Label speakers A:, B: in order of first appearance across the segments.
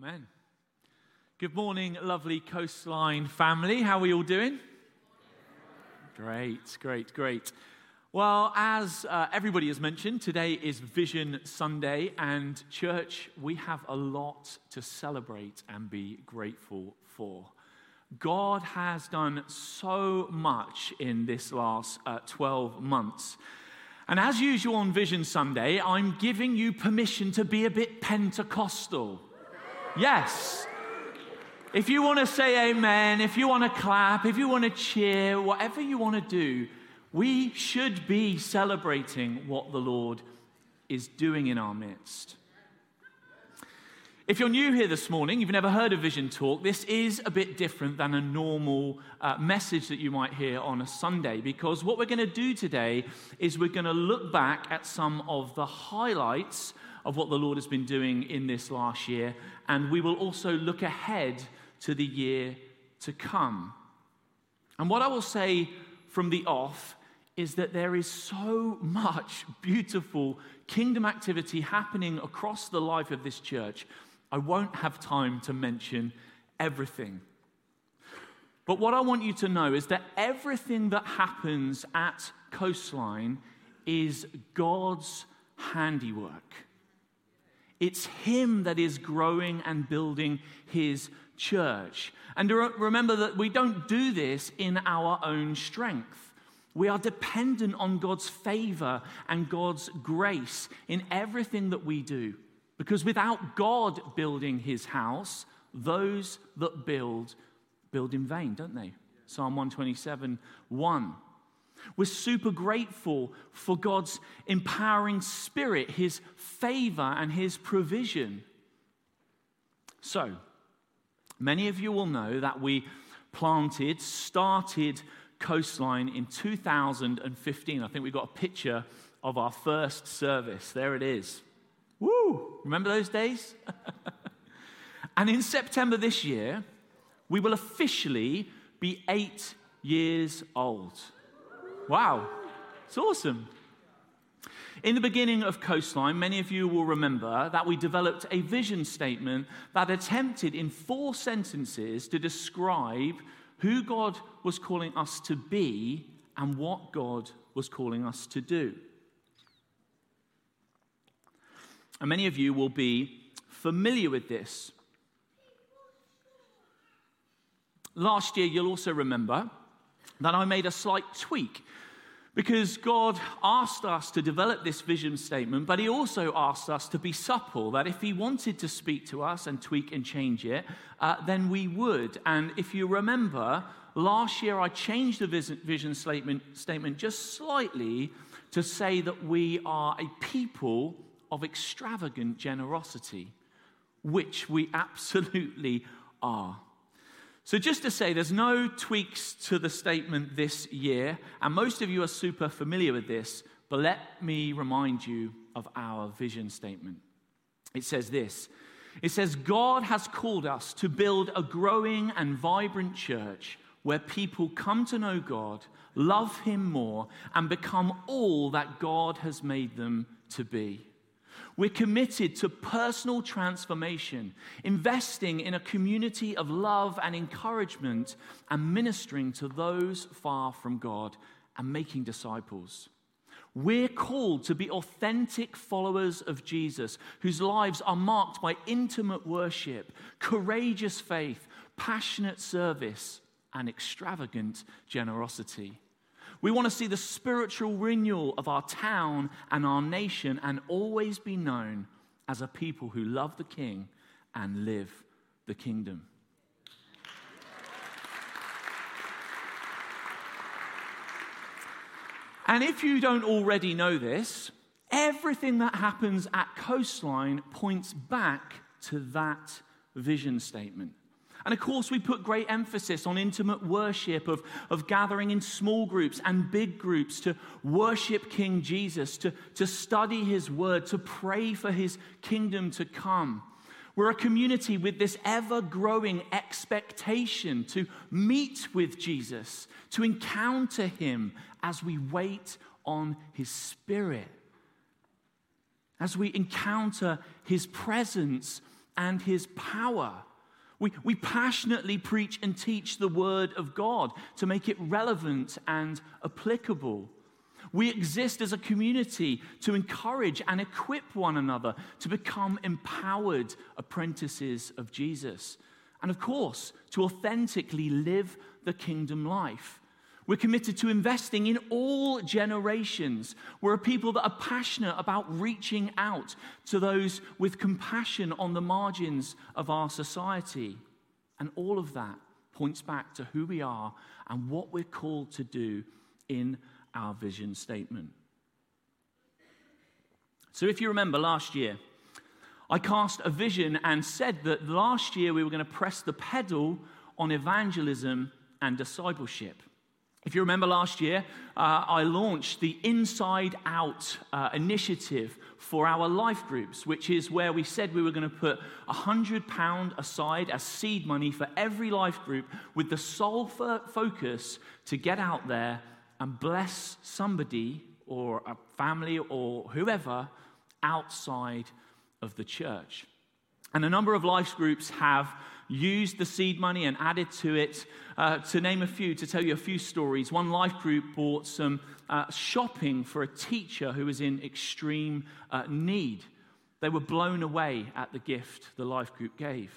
A: Amen. Good morning, lovely coastline family. How are we all doing? Great, great, great. Well, as uh, everybody has mentioned, today is Vision Sunday, and church, we have a lot to celebrate and be grateful for. God has done so much in this last uh, 12 months. And as usual on Vision Sunday, I'm giving you permission to be a bit Pentecostal. Yes. If you want to say amen, if you want to clap, if you want to cheer, whatever you want to do, we should be celebrating what the Lord is doing in our midst. If you're new here this morning, you've never heard of Vision Talk, this is a bit different than a normal uh, message that you might hear on a Sunday because what we're going to do today is we're going to look back at some of the highlights of what the Lord has been doing in this last year, and we will also look ahead to the year to come. And what I will say from the off is that there is so much beautiful kingdom activity happening across the life of this church. I won't have time to mention everything. But what I want you to know is that everything that happens at Coastline is God's handiwork. It's Him that is growing and building His church. And remember that we don't do this in our own strength. We are dependent on God's favor and God's grace in everything that we do. Because without God building His house, those that build, build in vain, don't they? Psalm 127 1. We're super grateful for God's empowering spirit, His favor, and His provision. So, many of you will know that we planted, started Coastline in 2015. I think we got a picture of our first service. There it is. Woo! Remember those days? and in September this year, we will officially be eight years old. Wow, it's awesome. In the beginning of Coastline, many of you will remember that we developed a vision statement that attempted in four sentences to describe who God was calling us to be and what God was calling us to do. And many of you will be familiar with this. Last year, you'll also remember that I made a slight tweak because God asked us to develop this vision statement, but He also asked us to be supple, that if He wanted to speak to us and tweak and change it, uh, then we would. And if you remember, last year I changed the vision statement, statement just slightly to say that we are a people of extravagant generosity, which we absolutely are. So, just to say, there's no tweaks to the statement this year, and most of you are super familiar with this, but let me remind you of our vision statement. It says this It says, God has called us to build a growing and vibrant church where people come to know God, love Him more, and become all that God has made them to be. We're committed to personal transformation, investing in a community of love and encouragement, and ministering to those far from God and making disciples. We're called to be authentic followers of Jesus, whose lives are marked by intimate worship, courageous faith, passionate service, and extravagant generosity. We want to see the spiritual renewal of our town and our nation and always be known as a people who love the King and live the kingdom. And if you don't already know this, everything that happens at Coastline points back to that vision statement. And of course, we put great emphasis on intimate worship, of, of gathering in small groups and big groups to worship King Jesus, to, to study his word, to pray for his kingdom to come. We're a community with this ever growing expectation to meet with Jesus, to encounter him as we wait on his spirit, as we encounter his presence and his power. We, we passionately preach and teach the word of God to make it relevant and applicable. We exist as a community to encourage and equip one another to become empowered apprentices of Jesus. And of course, to authentically live the kingdom life. We're committed to investing in all generations. We're a people that are passionate about reaching out to those with compassion on the margins of our society. And all of that points back to who we are and what we're called to do in our vision statement. So, if you remember last year, I cast a vision and said that last year we were going to press the pedal on evangelism and discipleship. If you remember last year, uh, I launched the Inside Out uh, initiative for our life groups, which is where we said we were going to put £100 aside as seed money for every life group with the sole focus to get out there and bless somebody or a family or whoever outside of the church. And a number of life groups have used the seed money and added to it. Uh, to name a few, to tell you a few stories, one life group bought some uh, shopping for a teacher who was in extreme uh, need. They were blown away at the gift the life group gave.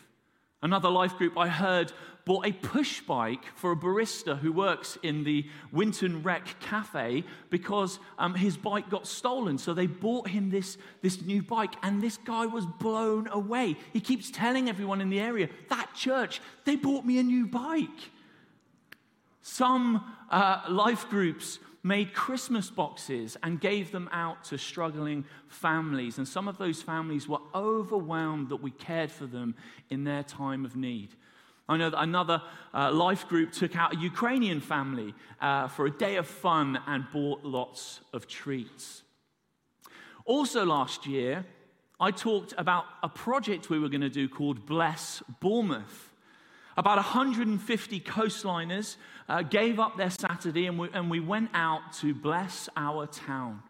A: Another life group I heard bought a push bike for a barista who works in the Winton Rec Cafe because um, his bike got stolen. So they bought him this, this new bike, and this guy was blown away. He keeps telling everyone in the area, that church, they bought me a new bike. Some uh, life groups made Christmas boxes and gave them out to struggling families. And some of those families were overwhelmed that we cared for them in their time of need. I know that another uh, life group took out a Ukrainian family uh, for a day of fun and bought lots of treats. Also, last year, I talked about a project we were going to do called Bless Bournemouth. About 150 coastliners uh, gave up their Saturday and we, and we went out to bless our town.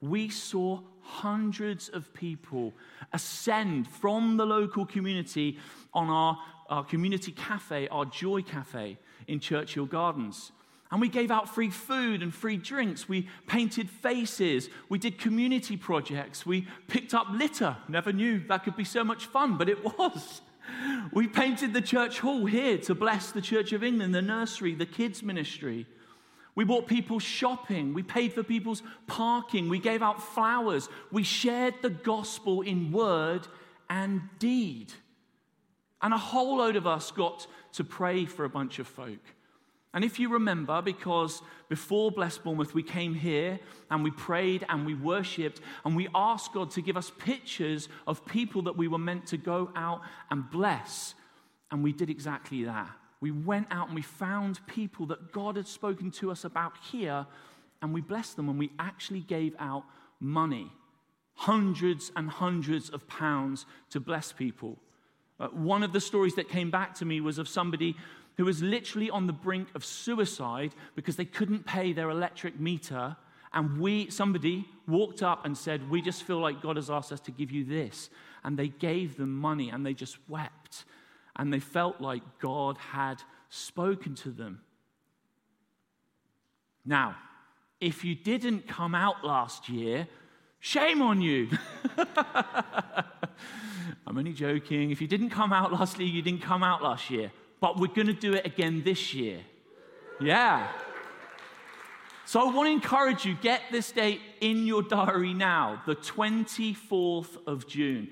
A: We saw hundreds of people ascend from the local community on our, our community cafe, our Joy Cafe in Churchill Gardens. And we gave out free food and free drinks. We painted faces. We did community projects. We picked up litter. Never knew that could be so much fun, but it was. We painted the church hall here to bless the Church of England, the nursery, the kids' ministry. We bought people shopping. We paid for people's parking. We gave out flowers. We shared the gospel in word and deed. And a whole load of us got to pray for a bunch of folk. And if you remember, because before Bless Bournemouth, we came here and we prayed and we worshipped and we asked God to give us pictures of people that we were meant to go out and bless. And we did exactly that. We went out and we found people that God had spoken to us about here and we blessed them and we actually gave out money hundreds and hundreds of pounds to bless people. Uh, one of the stories that came back to me was of somebody who was literally on the brink of suicide because they couldn't pay their electric meter. And we, somebody walked up and said, We just feel like God has asked us to give you this. And they gave them money and they just wept. And they felt like God had spoken to them. Now, if you didn't come out last year, shame on you. I'm only joking. If you didn't come out last year, you didn't come out last year but we're going to do it again this year. Yeah. So I want to encourage you get this date in your diary now, the 24th of June.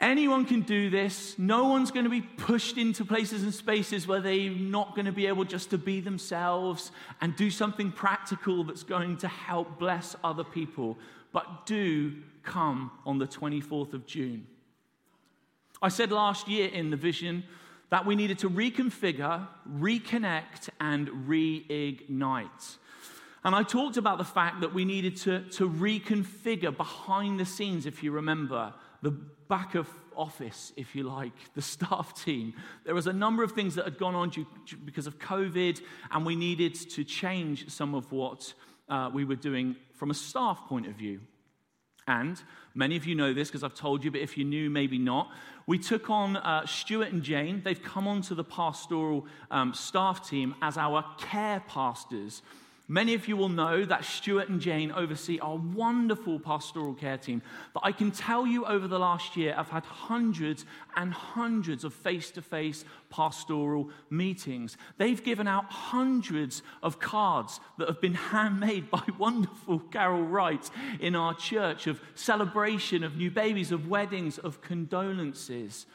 A: Anyone can do this. No one's going to be pushed into places and spaces where they're not going to be able just to be themselves and do something practical that's going to help bless other people. But do come on the 24th of June. I said last year in the vision that we needed to reconfigure, reconnect, and reignite. And I talked about the fact that we needed to, to reconfigure behind the scenes, if you remember, the back of office, if you like, the staff team. There was a number of things that had gone on due, because of COVID, and we needed to change some of what uh, we were doing from a staff point of view. And many of you know this because I've told you, but if you're new, maybe not. We took on uh, Stuart and Jane. They've come onto the pastoral um, staff team as our care pastors. Many of you will know that Stuart and Jane oversee our wonderful pastoral care team. But I can tell you over the last year, I've had hundreds and hundreds of face to face pastoral meetings. They've given out hundreds of cards that have been handmade by wonderful Carol Wright in our church of celebration of new babies, of weddings, of condolences.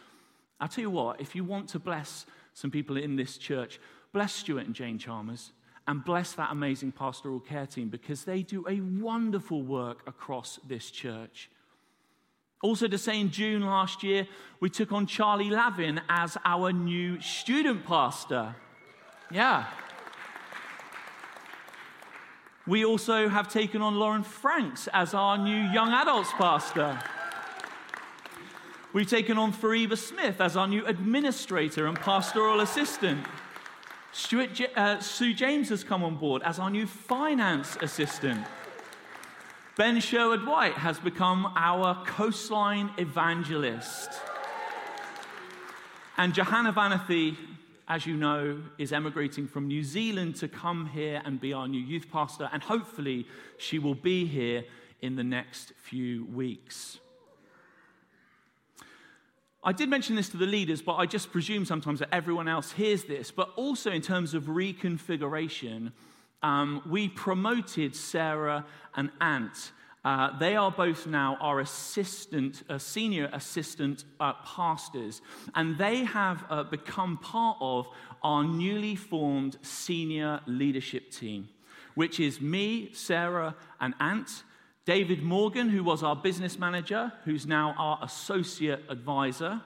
A: I'll tell you what, if you want to bless some people in this church, bless Stuart and Jane Chalmers and bless that amazing pastoral care team because they do a wonderful work across this church. Also, to say in June last year, we took on Charlie Lavin as our new student pastor. Yeah. We also have taken on Lauren Franks as our new young adults pastor. We've taken on Fariba Smith as our new administrator and pastoral assistant. Stuart uh, Sue James has come on board as our new finance assistant. Ben Sherwood White has become our coastline evangelist. And Johanna Vanathy, as you know, is emigrating from New Zealand to come here and be our new youth pastor, and hopefully she will be here in the next few weeks. I did mention this to the leaders, but I just presume sometimes that everyone else hears this. But also, in terms of reconfiguration, um, we promoted Sarah and Ant. Uh, they are both now our assistant, uh, senior assistant uh, pastors, and they have uh, become part of our newly formed senior leadership team, which is me, Sarah, and Ant. David Morgan, who was our business manager, who's now our associate advisor,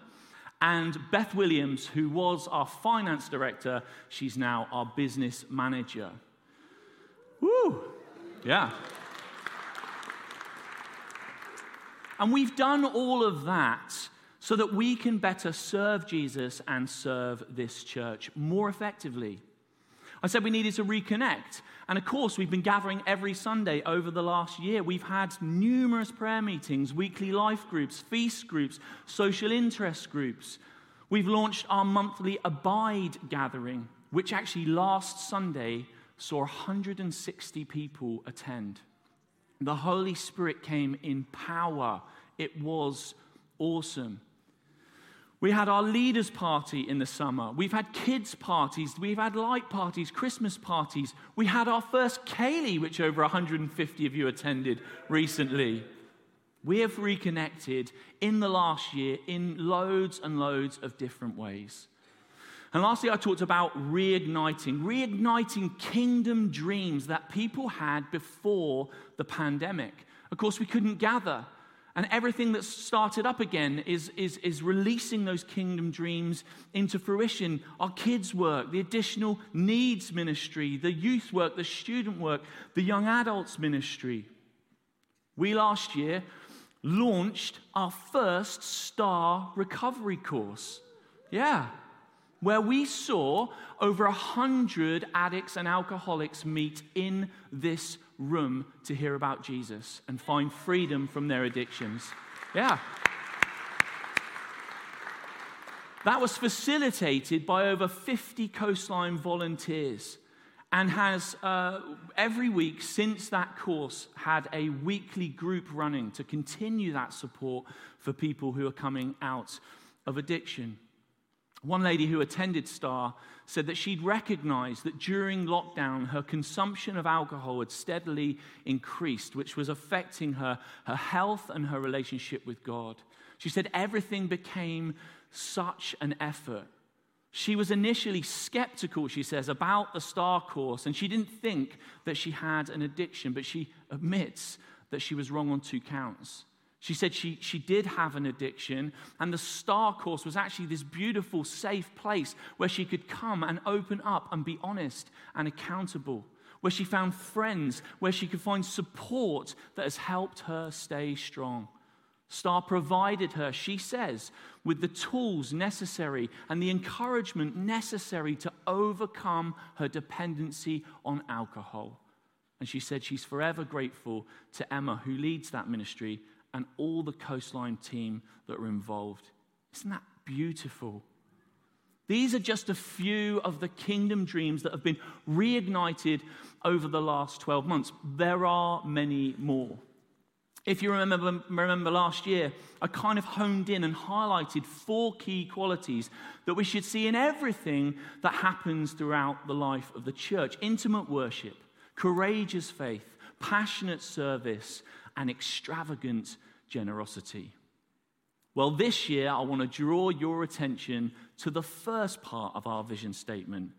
A: and Beth Williams, who was our finance director, she's now our business manager. Woo! Yeah. And we've done all of that so that we can better serve Jesus and serve this church more effectively. I said we needed to reconnect. And of course, we've been gathering every Sunday over the last year. We've had numerous prayer meetings, weekly life groups, feast groups, social interest groups. We've launched our monthly Abide gathering, which actually last Sunday saw 160 people attend. The Holy Spirit came in power. It was awesome. We had our leaders' party in the summer. We've had kids' parties. We've had light parties, Christmas parties. We had our first ceilidh, which over 150 of you attended recently. We have reconnected in the last year in loads and loads of different ways. And lastly, I talked about reigniting, reigniting kingdom dreams that people had before the pandemic. Of course, we couldn't gather. And everything that's started up again is, is, is releasing those kingdom dreams into fruition. Our kids' work, the additional needs ministry, the youth work, the student work, the young adults ministry. We last year launched our first star recovery course. Yeah. Where we saw over a hundred addicts and alcoholics meet in this room to hear about Jesus and find freedom from their addictions. Yeah. That was facilitated by over 50 coastline volunteers and has uh, every week since that course had a weekly group running to continue that support for people who are coming out of addiction. One lady who attended STAR said that she'd recognized that during lockdown, her consumption of alcohol had steadily increased, which was affecting her, her health and her relationship with God. She said everything became such an effort. She was initially skeptical, she says, about the STAR course, and she didn't think that she had an addiction, but she admits that she was wrong on two counts. She said she, she did have an addiction, and the STAR course was actually this beautiful, safe place where she could come and open up and be honest and accountable, where she found friends, where she could find support that has helped her stay strong. STAR provided her, she says, with the tools necessary and the encouragement necessary to overcome her dependency on alcohol. And she said she's forever grateful to Emma, who leads that ministry, and all the coastline team that are involved. Isn't that beautiful? These are just a few of the kingdom dreams that have been reignited over the last 12 months. There are many more. If you remember, remember last year, I kind of honed in and highlighted four key qualities that we should see in everything that happens throughout the life of the church intimate worship, courageous faith, passionate service, and extravagant generosity. Well, this year, I want to draw your attention to the first part of our vision statement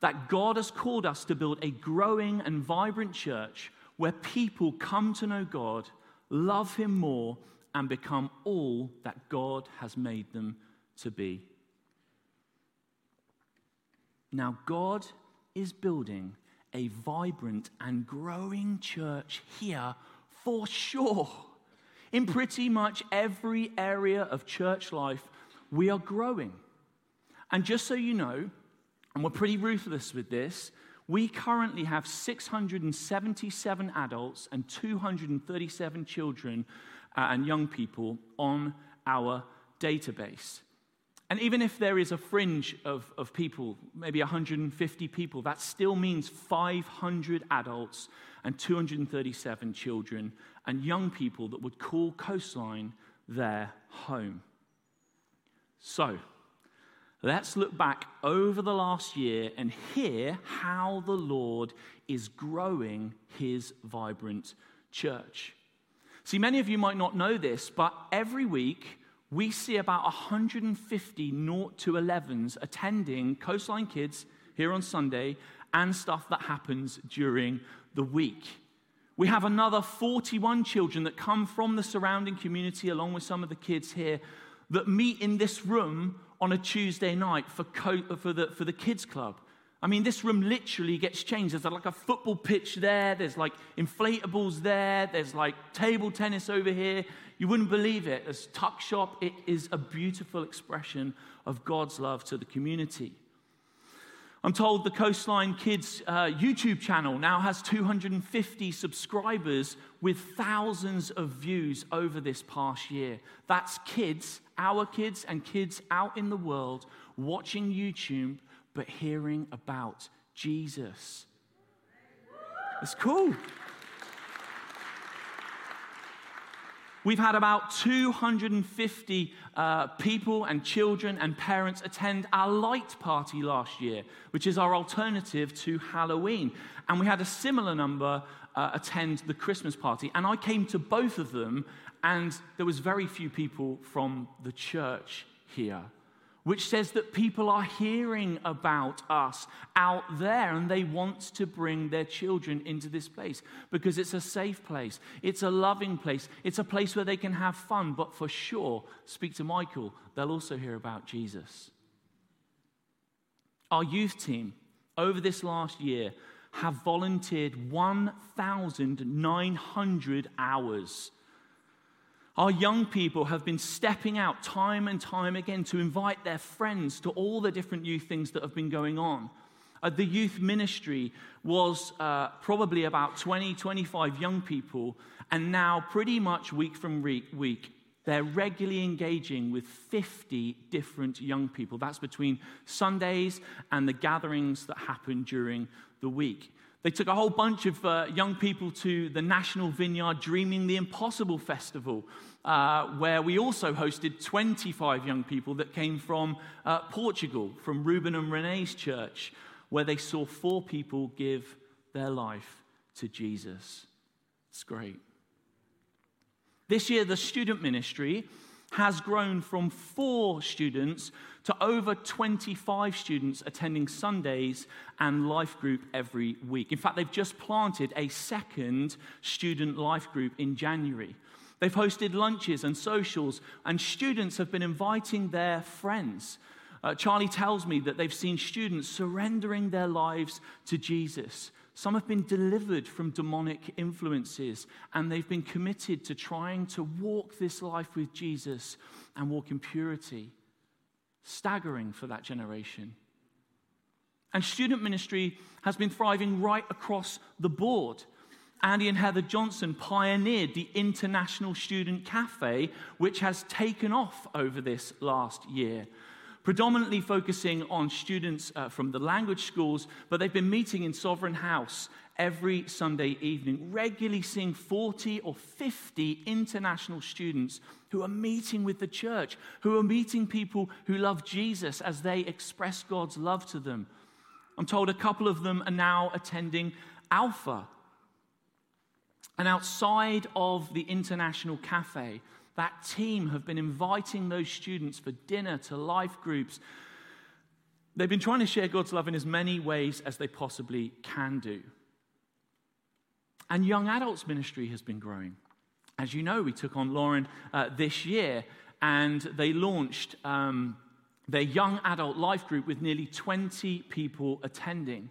A: that God has called us to build a growing and vibrant church where people come to know God love Him more, and become all that God has made them to be. Now, God is building a vibrant and growing church here for sure. In pretty much every area of church life, we are growing. And just so you know, and we're pretty ruthless with this, we currently have 677 adults and 237 children uh, and young people on our database. And even if there is a fringe of, of people, maybe 150 people, that still means 500 adults and 237 children and young people that would call Coastline their home. So, Let's look back over the last year and hear how the Lord is growing his vibrant church. See, many of you might not know this, but every week we see about 150 naught to 11s attending Coastline Kids here on Sunday and stuff that happens during the week. We have another 41 children that come from the surrounding community, along with some of the kids here, that meet in this room on a Tuesday night for, co- for, the, for the kids' club. I mean, this room literally gets changed. There's like a football pitch there, there's like inflatables there, there's like table tennis over here. You wouldn't believe it. There's tuck shop. It is a beautiful expression of God's love to the community. I'm told the Coastline Kids uh, YouTube channel now has 250 subscribers with thousands of views over this past year. That's kids, our kids, and kids out in the world watching YouTube but hearing about Jesus. It's cool. We've had about 250 uh, people and children and parents attend our light party last year, which is our alternative to Halloween. And we had a similar number uh, attend the Christmas party. And I came to both of them, and there was very few people from the church here which says that people are hearing about us out there and they want to bring their children into this place because it's a safe place, it's a loving place, it's a place where they can have fun, but for sure, speak to Michael, they'll also hear about Jesus. Our youth team over this last year have volunteered 1,900 hours our young people have been stepping out time and time again to invite their friends to all the different youth things that have been going on. Uh, the youth ministry was uh, probably about 20, 25 young people, and now, pretty much week from week, they're regularly engaging with 50 different young people. That's between Sundays and the gatherings that happen during the week. They took a whole bunch of uh, young people to the National Vineyard Dreaming the Impossible Festival, uh, where we also hosted 25 young people that came from uh, Portugal, from Ruben and Renee's church, where they saw four people give their life to Jesus. It's great. This year, the student ministry has grown from four students to over 25 students attending Sundays and life group every week. In fact, they've just planted a second student life group in January. They've hosted lunches and socials, and students have been inviting their friends. Uh, Charlie tells me that they've seen students surrendering their lives to Jesus. Some have been delivered from demonic influences, and they've been committed to trying to walk this life with Jesus and walk in purity. Staggering for that generation. And student ministry has been thriving right across the board. Andy and Heather Johnson pioneered the International Student Cafe, which has taken off over this last year, predominantly focusing on students uh, from the language schools, but they've been meeting in Sovereign House every Sunday evening, regularly seeing 40 or 50 international students who are meeting with the church, who are meeting people who love Jesus as they express God's love to them. I'm told a couple of them are now attending Alpha. And outside of the International Cafe, that team have been inviting those students for dinner to life groups. They've been trying to share God's love in as many ways as they possibly can do. And young adults ministry has been growing. As you know, we took on Lauren uh, this year, and they launched um, their young adult life group with nearly 20 people attending.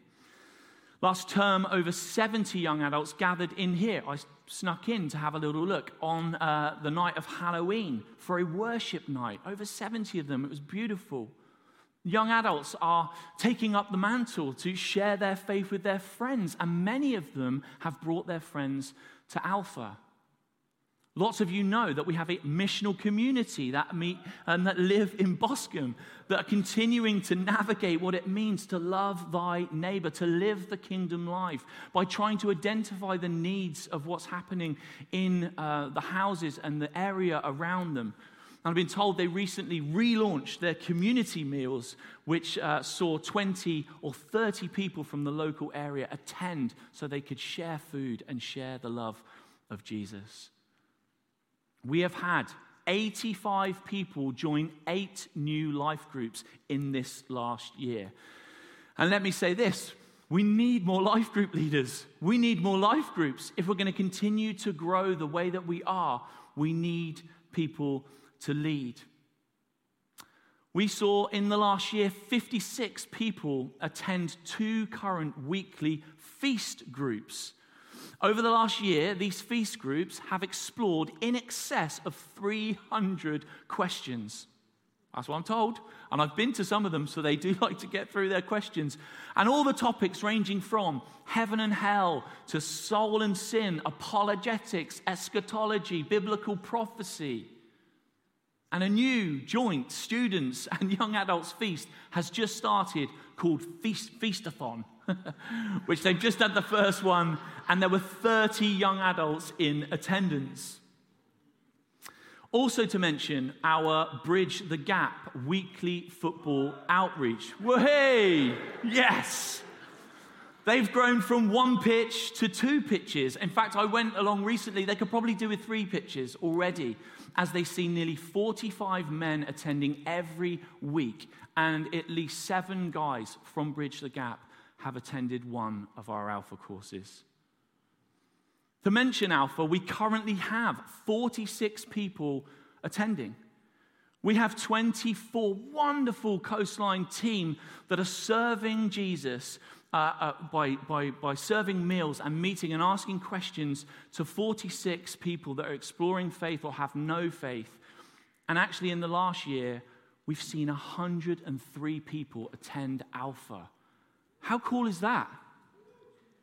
A: Last term, over 70 young adults gathered in here. I snuck in to have a little look on uh, the night of Halloween for a worship night. Over 70 of them. It was beautiful. Young adults are taking up the mantle to share their faith with their friends, and many of them have brought their friends to Alpha. Lots of you know that we have a missional community that meet and that live in Boscombe, that are continuing to navigate what it means to love thy neighbor, to live the kingdom life by trying to identify the needs of what's happening in uh, the houses and the area around them. And I've been told they recently relaunched their community meals, which uh, saw 20 or 30 people from the local area attend so they could share food and share the love of Jesus. We have had 85 people join eight new life groups in this last year. And let me say this we need more life group leaders. We need more life groups. If we're going to continue to grow the way that we are, we need people to lead. We saw in the last year 56 people attend two current weekly feast groups. Over the last year, these feast groups have explored in excess of 300 questions. That's what I'm told. And I've been to some of them, so they do like to get through their questions. And all the topics ranging from heaven and hell to soul and sin, apologetics, eschatology, biblical prophecy. And a new joint students and young adults feast has just started called Feast, Feastathon, which they've just had the first one, and there were 30 young adults in attendance. Also, to mention our Bridge the Gap weekly football outreach. Woohoo! Yes! They've grown from one pitch to two pitches. In fact, I went along recently, they could probably do with three pitches already as they see nearly 45 men attending every week, and at least seven guys from Bridge the Gap have attended one of our Alpha courses. To mention Alpha, we currently have 46 people attending. We have 24 wonderful coastline team that are serving Jesus uh, uh, by, by, by serving meals and meeting and asking questions to 46 people that are exploring faith or have no faith. And actually, in the last year, we've seen 103 people attend Alpha. How cool is that?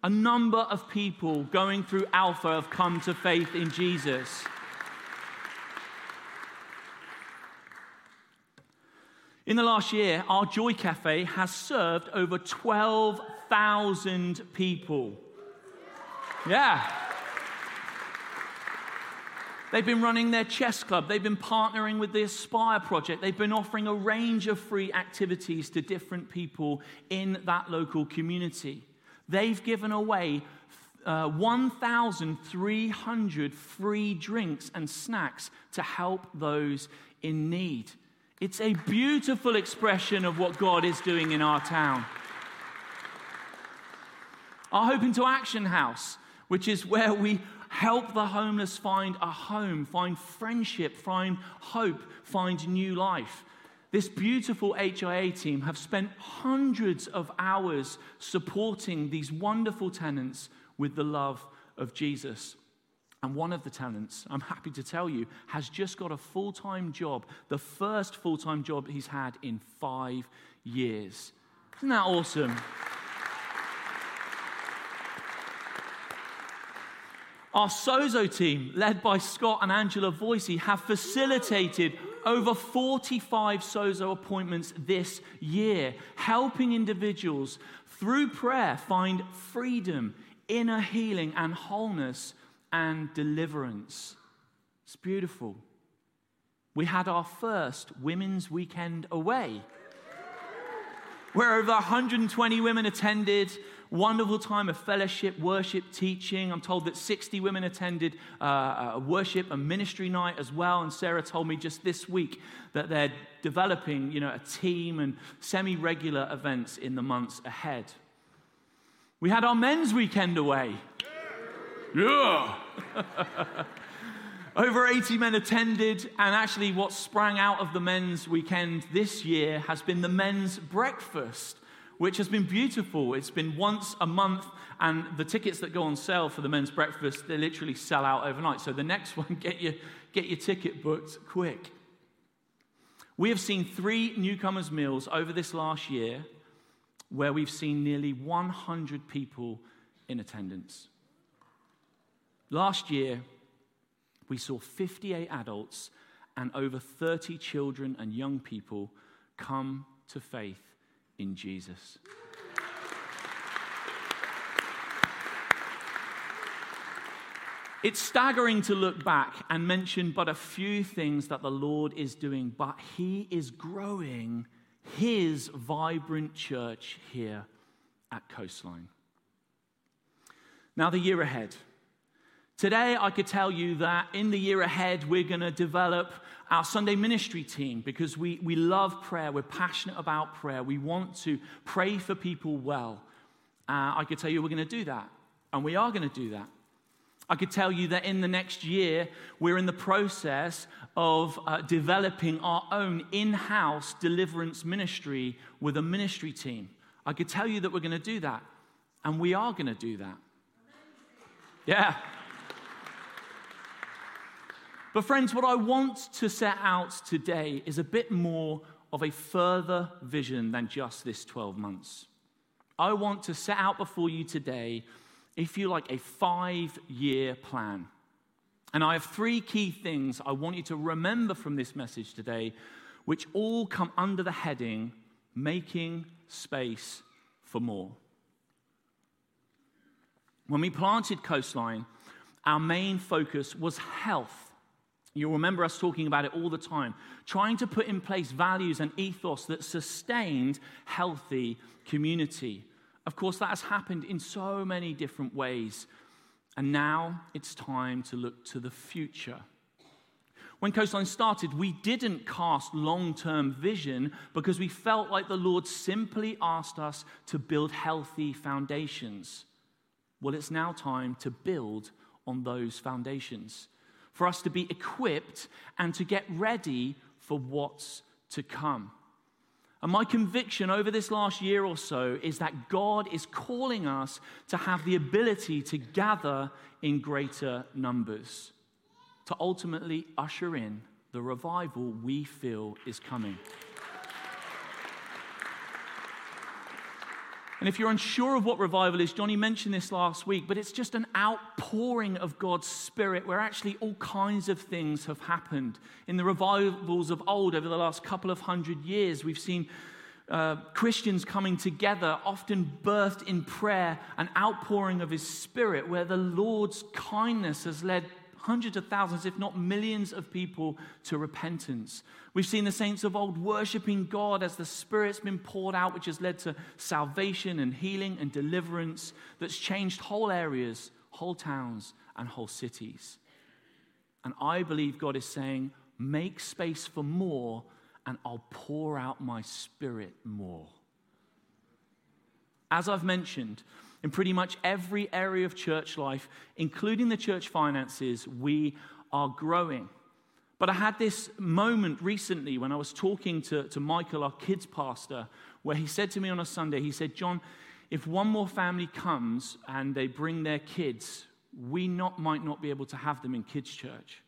A: A number of people going through Alpha have come to faith in Jesus. In the last year, our Joy Cafe has served over 12,000 people. Yeah. They've been running their chess club. They've been partnering with the Aspire Project. They've been offering a range of free activities to different people in that local community. They've given away uh, 1,300 free drinks and snacks to help those in need. It's a beautiful expression of what God is doing in our town. Our Hope into Action House, which is where we help the homeless find a home, find friendship, find hope, find new life. This beautiful HIA team have spent hundreds of hours supporting these wonderful tenants with the love of Jesus. And one of the tenants, I'm happy to tell you, has just got a full time job, the first full time job he's had in five years. Isn't that awesome? Our Sozo team, led by Scott and Angela Voicey, have facilitated over 45 Sozo appointments this year, helping individuals through prayer find freedom, inner healing, and wholeness and deliverance. It's beautiful. We had our first women's weekend away, where over 120 women attended wonderful time of fellowship, worship, teaching. I'm told that 60 women attended uh, a worship and ministry night as well. And Sarah told me just this week that they're developing, you know, a team and semi-regular events in the months ahead. We had our men's weekend away. Yeah. Over 80 men attended, and actually, what sprang out of the men's weekend this year has been the men's breakfast which has been beautiful. It's been once a month, and the tickets that go on sale for the men's breakfast, they literally sell out overnight. So the next one, get your, get your ticket booked quick. We have seen three newcomers' meals over this last year where we've seen nearly 100 people in attendance. Last year, we saw 58 adults and over 30 children and young people come to faith in Jesus. It's staggering to look back and mention but a few things that the Lord is doing, but He is growing His vibrant church here at Coastline. Now, the year ahead. Today, I could tell you that in the year ahead, we're going to develop our Sunday ministry team because we, we love prayer. We're passionate about prayer. We want to pray for people well. Uh, I could tell you we're going to do that, and we are going to do that. I could tell you that in the next year, we're in the process of uh, developing our own in house deliverance ministry with a ministry team. I could tell you that we're going to do that, and we are going to do that. Yeah. But, friends, what I want to set out today is a bit more of a further vision than just this 12 months. I want to set out before you today, if you like, a five year plan. And I have three key things I want you to remember from this message today, which all come under the heading making space for more. When we planted Coastline, our main focus was health You'll remember us talking about it all the time, trying to put in place values and ethos that sustained healthy community. Of course, that has happened in so many different ways. And now it's time to look to the future. When Coastline started, we didn't cast long term vision because we felt like the Lord simply asked us to build healthy foundations. Well, it's now time to build on those foundations for us to be equipped and to get ready for what's to come. And my conviction over this last year or so is that God is calling us to have the ability to gather in greater numbers, to ultimately usher in the revival we feel is coming. And if you're unsure of what revival is, Johnny mentioned this last week, but it's just an outpouring of God's Spirit where actually all kinds of things have happened. In the revivals of old, over the last couple of hundred years, we've seen uh, Christians coming together, often birthed in prayer, an outpouring of His Spirit, where the Lord's kindness has led hundreds of thousands, if not millions, of people to repentance. We've seen the saints of old worshiping God as the Spirit's been poured out, which has led to salvation and healing and deliverance that's changed whole areas, whole towns, and whole cities. And I believe God is saying, make space for more, and I'll pour out my Spirit more. As I've mentioned, in pretty much every area of church life, including the church finances, we are growing. But I had this moment recently when I was talking to, to Michael, our kids pastor, where he said to me on a Sunday, he said, John, if one more family comes and they bring their kids, we not, might not be able to have them in kids' church.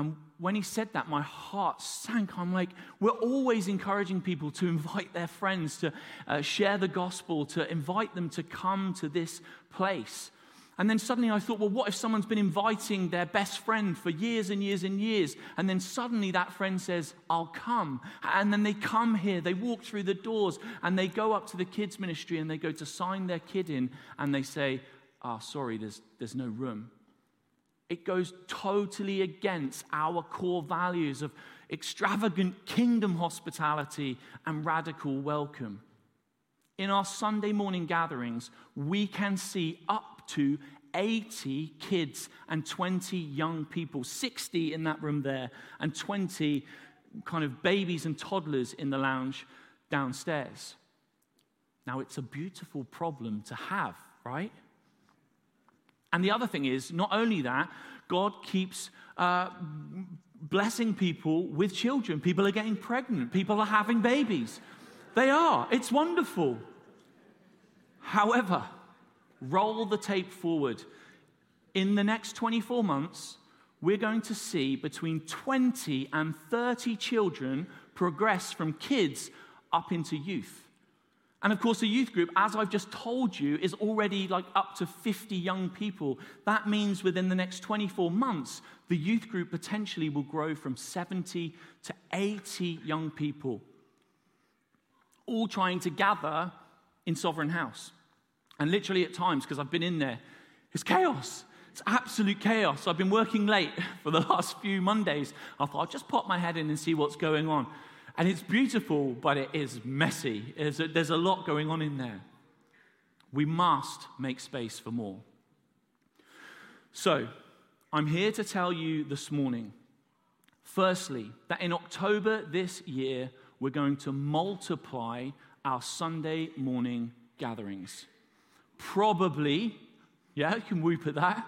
A: And when he said that, my heart sank. I'm like, we're always encouraging people to invite their friends to uh, share the gospel, to invite them to come to this place. And then suddenly I thought, well, what if someone's been inviting their best friend for years and years and years? And then suddenly that friend says, I'll come. And then they come here, they walk through the doors, and they go up to the kids' ministry and they go to sign their kid in, and they say, Ah, oh, sorry, there's, there's no room. It goes totally against our core values of extravagant kingdom hospitality and radical welcome. In our Sunday morning gatherings, we can see up to 80 kids and 20 young people, 60 in that room there, and 20 kind of babies and toddlers in the lounge downstairs. Now, it's a beautiful problem to have, right? And the other thing is, not only that, God keeps uh, blessing people with children. People are getting pregnant, people are having babies. They are. It's wonderful. However, roll the tape forward. In the next 24 months, we're going to see between 20 and 30 children progress from kids up into youth. And of course, a youth group, as I've just told you, is already like up to 50 young people. That means within the next 24 months, the youth group potentially will grow from 70 to 80 young people, all trying to gather in Sovereign House. And literally at times, because I've been in there, it's chaos. It's absolute chaos. I've been working late for the last few Mondays. I thought I'll just pop my head in and see what's going on. And it's beautiful, but it is messy. There's a, lot going on in there. We must make space for more. So, I'm here to tell you this morning, firstly, that in October this year, we're going to multiply our Sunday morning gatherings. Probably, yeah, you can whoop at that.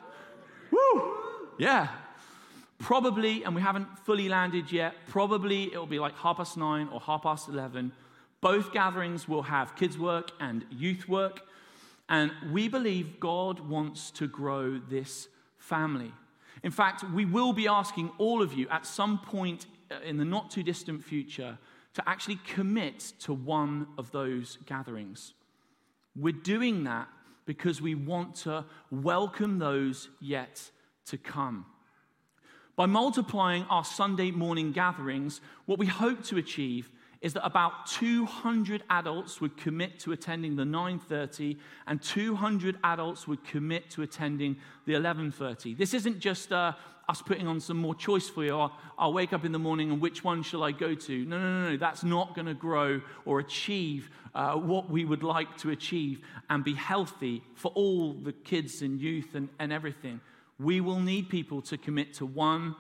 A: Woo! Yeah, Probably, and we haven't fully landed yet, probably it'll be like half past nine or half past 11. Both gatherings will have kids' work and youth work. And we believe God wants to grow this family. In fact, we will be asking all of you at some point uh, in the not too distant future to actually commit to one of those gatherings. We're doing that because we want to welcome those yet to come. By multiplying our Sunday morning gatherings, what we hope to achieve is that about 200 adults would commit to attending the 9:30 and 200 adults would commit to attending the 11:30. This isn't just uh, us putting on some more choice for you. I'll, I'll, wake up in the morning and which one shall I go to? No, no, no, no. That's not going to grow or achieve uh, what we would like to achieve and be healthy for all the kids and youth and, and everything. We will need people to commit to one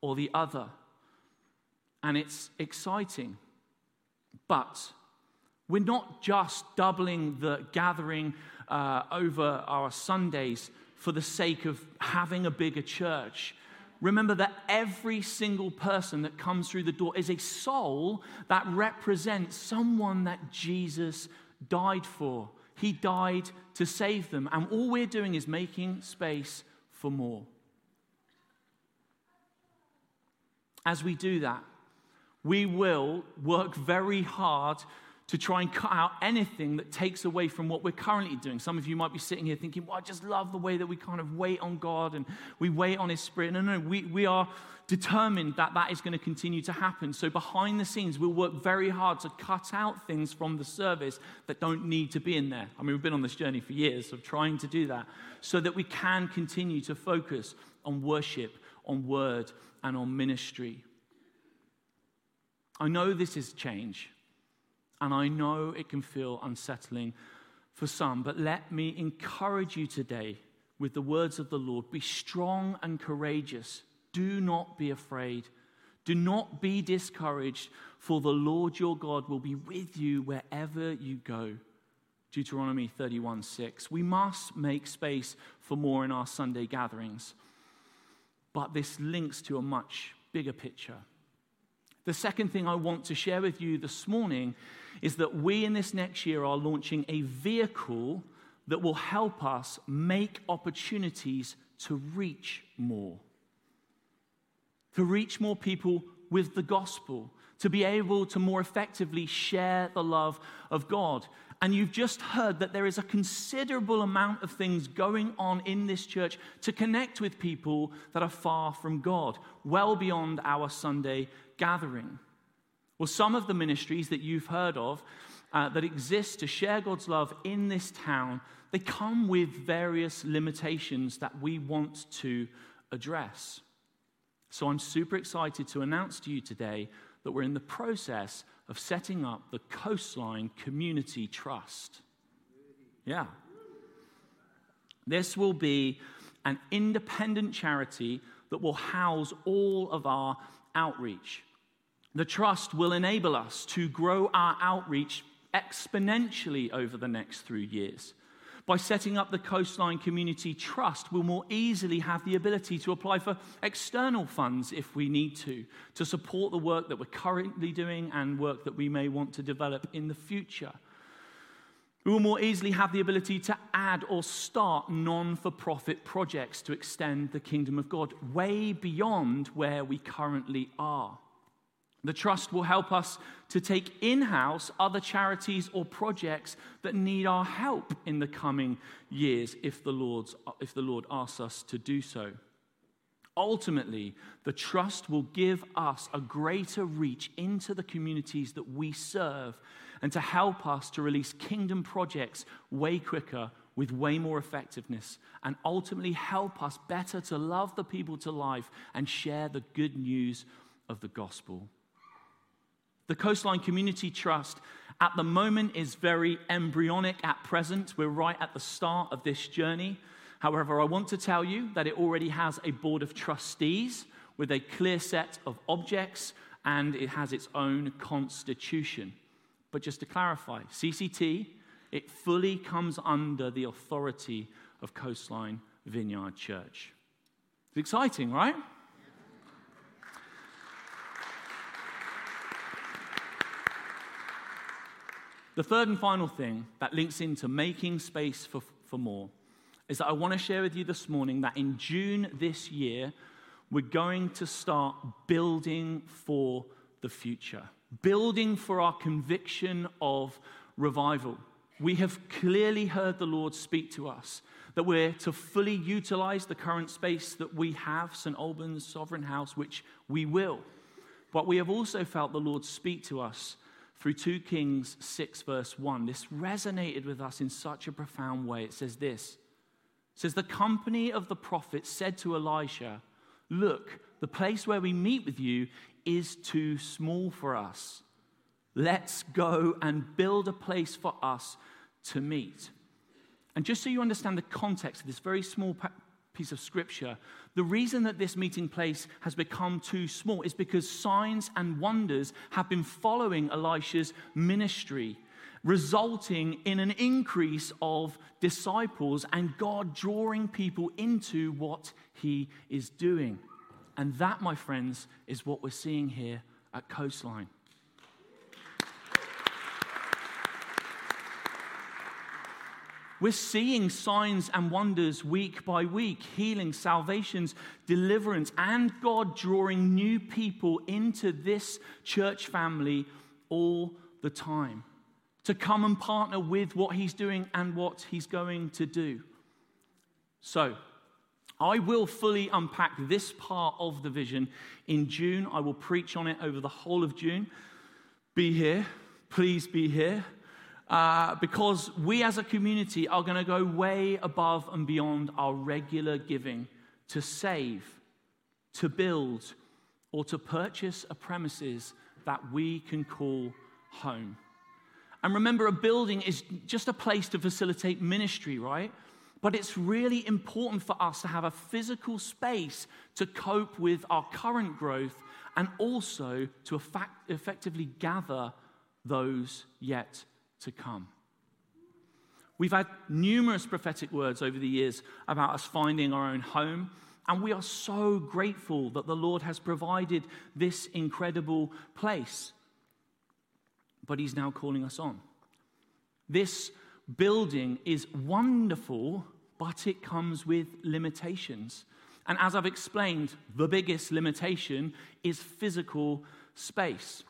A: or the other. And it's exciting. But we're not just doubling the gathering uh, over our Sundays for the sake of having a bigger church. Remember that every single person that comes through the door is a soul that represents someone that Jesus died for. He died to save them. And all we're doing is making space for more. As we do that, we will work very hard to try and cut out anything that takes away from what we're currently doing. Some of you might be sitting here thinking, well, I just love the way that we kind of wait on God and we wait on His Spirit. No, no, we, we are determined that that is going to continue to happen. So behind the scenes, we'll work very hard to cut out things from the service that don't need to be in there. I mean, we've been on this journey for years of trying to do that so that we can continue to focus on worship, on word, and on ministry. I know this is change. And I know it can feel unsettling for some, but let me encourage you today with the words of the Lord be strong and courageous. Do not be afraid. Do not be discouraged, for the Lord your God will be with you wherever you go. Deuteronomy 31 6. We must make space for more in our Sunday gatherings. But this links to a much bigger picture. The second thing I want to share with you this morning is that we in this next year are launching a vehicle that will help us make opportunities to reach more. To reach more people with the gospel. to be able to more effectively share the love of God. And you've just heard that there is a considerable amount of things going on in this church to connect with people that are far from God, well beyond our Sunday gathering. Well, some of the ministries that you've heard of uh, that exist to share God's love in this town, they come with various limitations that we want to address. So I'm super excited to announce to you today that we're in the process of setting up the Coastline Community Trust. Yeah. This will be an independent charity that will house all of our outreach. The trust will enable us to grow our outreach exponentially over the next three years. By setting up the Coastline Community Trust, we'll more easily have the ability to apply for external funds if we need to, to support the work that we're currently doing and work that we may want to develop in the future. We will more easily have the ability to add or start non for profit projects to extend the kingdom of God way beyond where we currently are. The trust will help us to take in house other charities or projects that need our help in the coming years if the, Lord's, if the Lord asks us to do so. Ultimately, the trust will give us a greater reach into the communities that we serve and to help us to release kingdom projects way quicker with way more effectiveness and ultimately help us better to love the people to life and share the good news of the gospel. The Coastline Community Trust at the moment is very embryonic at present. We're right at the start of this journey. However, I want to tell you that it already has a board of trustees with a clear set of objects and it has its own constitution. But just to clarify, CCT, it fully comes under the authority of Coastline Vineyard Church. It's exciting, right? The third and final thing that links into making space for, for more is that I want to share with you this morning that in June this year, we're going to start building for the future, building for our conviction of revival. We have clearly heard the Lord speak to us that we're to fully utilize the current space that we have, St. Albans Sovereign House, which we will. But we have also felt the Lord speak to us through 2 Kings 6, verse 1. This resonated with us in such a profound way. It says this it says, The company of the prophets said to Elisha, Look, the place where we meet with you is too small for us. Let's go and build a place for us to meet. And just so you understand the context of this very small piece of scripture. The reason that this meeting place has become too small is because signs and wonders have been following Elisha's ministry, resulting in an increase of disciples and God drawing people into what he is doing. And that, my friends, is what we're seeing here at Coastline. We're seeing signs and wonders week by week, healing, salvations, deliverance, and God drawing new people into this church family all the time to come and partner with what He's doing and what He's going to do. So, I will fully unpack this part of the vision in June. I will preach on it over the whole of June. Be here. Please be here uh, because we as a community are going to go way above and beyond our regular giving to save, to build, or to purchase a premises that we can call home. And remember, a building is just a place to facilitate ministry, right? But it's really important for us to have a physical space to cope with our current growth and also to effect- effectively gather those yet to come. We've had numerous prophetic words over the years about us finding our own home, and we are so grateful that the Lord has provided this incredible place. But He's now calling us on. This building is wonderful, but it comes with limitations. And as I've explained, the biggest limitation is physical space.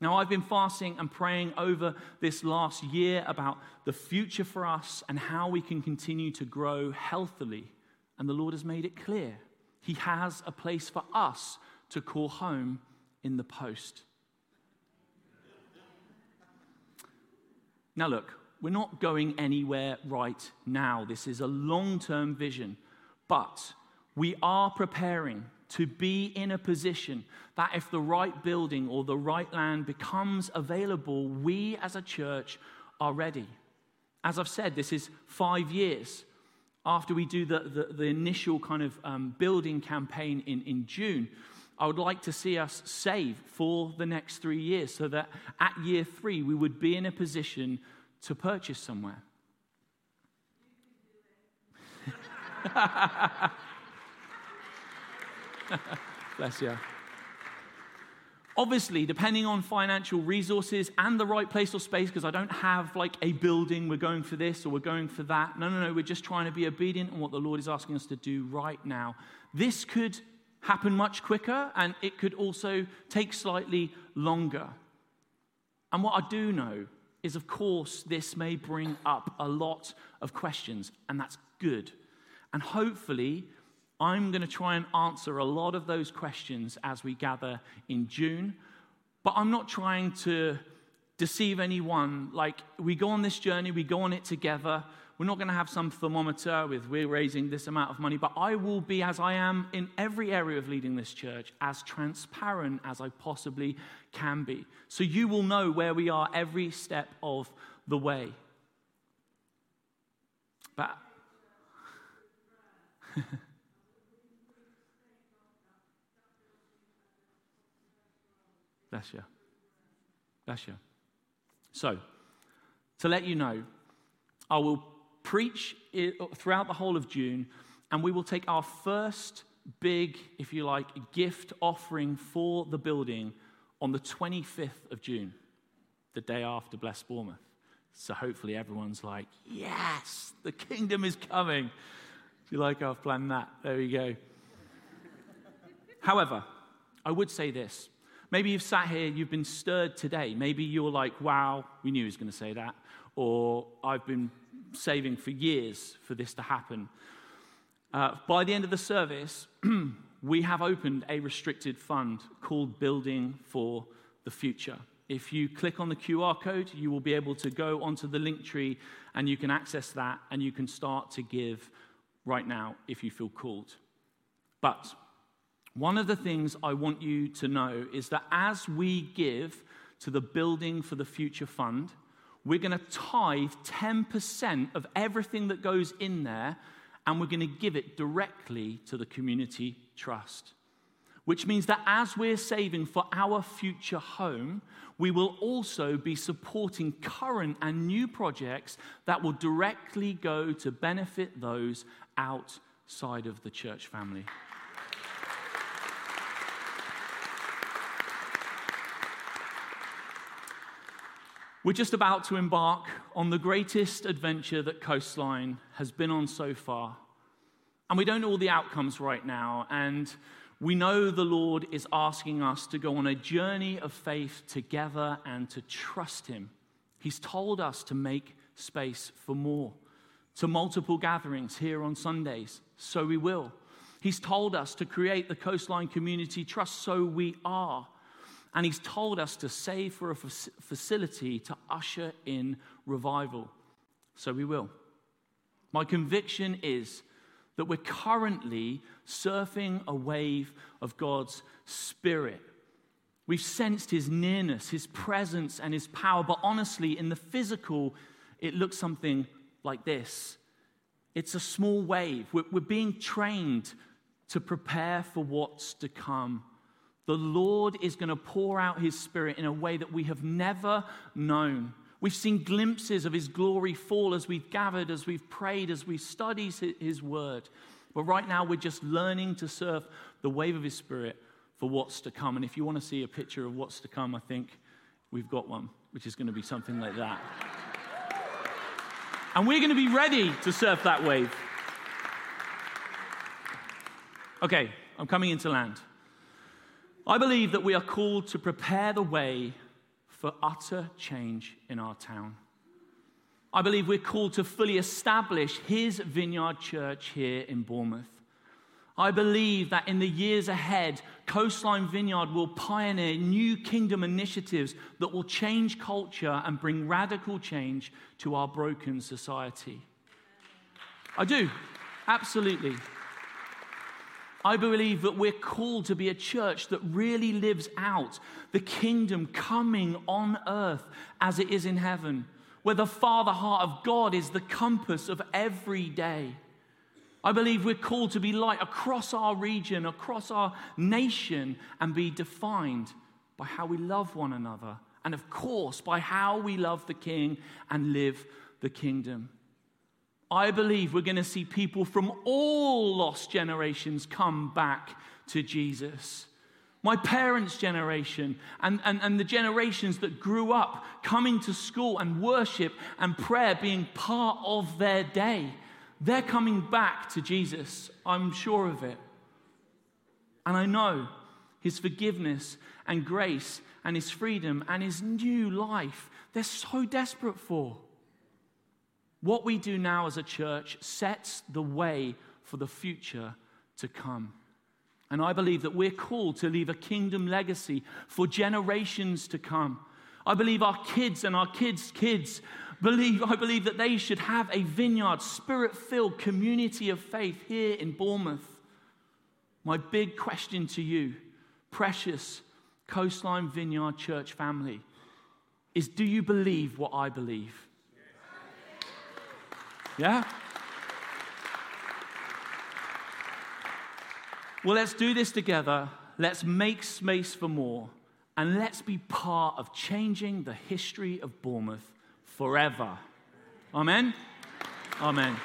A: Now, I've been fasting and praying over this last year about the future for us and how we can continue to grow healthily. And the Lord has made it clear He has a place for us to call home in the post. Now, look, we're not going anywhere right now. This is a long term vision, but we are preparing to be in a position that if the right building or the right land becomes available, we as a church are ready. As I've said, this is five years after we do the, the, the initial kind of um, building campaign in, in June. I would like to see us save for the next three years so that at year three we would be in a position to purchase somewhere. Bless you. Obviously, depending on financial resources and the right place or space, because I don't have like a building, we're going for this or we're going for that. No, no, no, we're just trying to be obedient on what the Lord is asking us to do right now. This could happen much quicker and it could also take slightly longer. And what I do know is, of course, this may bring up a lot of questions, and that's good. And hopefully, I'm going to try and answer a lot of those questions as we gather in June. But I'm not trying to deceive anyone. Like, we go on this journey, we go on it together. We're not going to have some thermometer with we're raising this amount of money, but I will be, as I am in every area of leading this church, as transparent as I possibly can be. So you will know where we are every step of the way. But. Bless you. Bless you. So, to let you know, I will preach throughout the whole of June, and we will take our first big, if you like, gift offering for the building on the 25th of June, the day after Bless Bournemouth. So hopefully everyone's like, yes, the kingdom is coming. If you like, I've planned that. There we go. However, I would say this Maybe you've sat here, you've been stirred today. Maybe you're like, wow, we knew he was going to say that. Or I've been saving for years for this to happen. Uh, by the end of the service, we have opened a restricted fund called Building for the Future. If you click on the QR code, you will be able to go onto the link tree and you can access that and you can start to give right now if you feel called. But one of the things I want you to know is that as we give to the Building for the Future Fund, we're going to tithe 10% of everything that goes in there, and we're going to give it directly to the community trust. Which means that as we're saving for our future home, we will also be supporting current and new projects that will directly go to benefit those outside of the church family. We're just about to embark on the greatest adventure that Coastline has been on so far. And we don't know all the outcomes right now. And we know the Lord is asking us to go on a journey of faith together and to trust Him. He's told us to make space for more, to multiple gatherings here on Sundays. So we will. He's told us to create the Coastline Community Trust. So we are. And he's told us to save for a facility to usher in revival. So we will. My conviction is that we're currently surfing a wave of God's Spirit. We've sensed His nearness, His presence, and His power, but honestly, in the physical, it looks something like this it's a small wave. We're, we're being trained to prepare for what's to come. The Lord is going to pour out his spirit in a way that we have never known. We've seen glimpses of his glory fall as we've gathered, as we've prayed, as we study his word. But right now, we're just learning to surf the wave of his spirit for what's to come. And if you want to see a picture of what's to come, I think we've got one, which is going to be something like that. and we're going to be ready to surf that wave. Okay, I'm coming into land. I believe that we are called to prepare the way for utter change in our town. I believe we're called to fully establish His vineyard church here in Bournemouth. I believe that in the years ahead, Coastline Vineyard will pioneer new kingdom initiatives that will change culture and bring radical change to our broken society. I do, absolutely. I believe that we're called to be a church that really lives out the kingdom coming on earth as it is in heaven, where the Father heart of God is the compass of every day. I believe we're called to be light across our region, across our nation, and be defined by how we love one another. And of course, by how we love the King and live the kingdom. I believe we're going to see people from all lost generations come back to Jesus. My parents' generation and, and, and the generations that grew up coming to school and worship and prayer being part of their day, they're coming back to Jesus. I'm sure of it. And I know his forgiveness and grace and his freedom and his new life, they're so desperate for. What we do now as a church sets the way for the future to come. And I believe that we're called to leave a kingdom legacy for generations to come. I believe our kids and our kids' kids believe, I believe that they should have a vineyard, spirit filled community of faith here in Bournemouth. My big question to you, precious Coastline Vineyard Church family, is do you believe what I believe? Yeah? Well, let's do this together. Let's make space for more. And let's be part of changing the history of Bournemouth forever. Amen? Amen.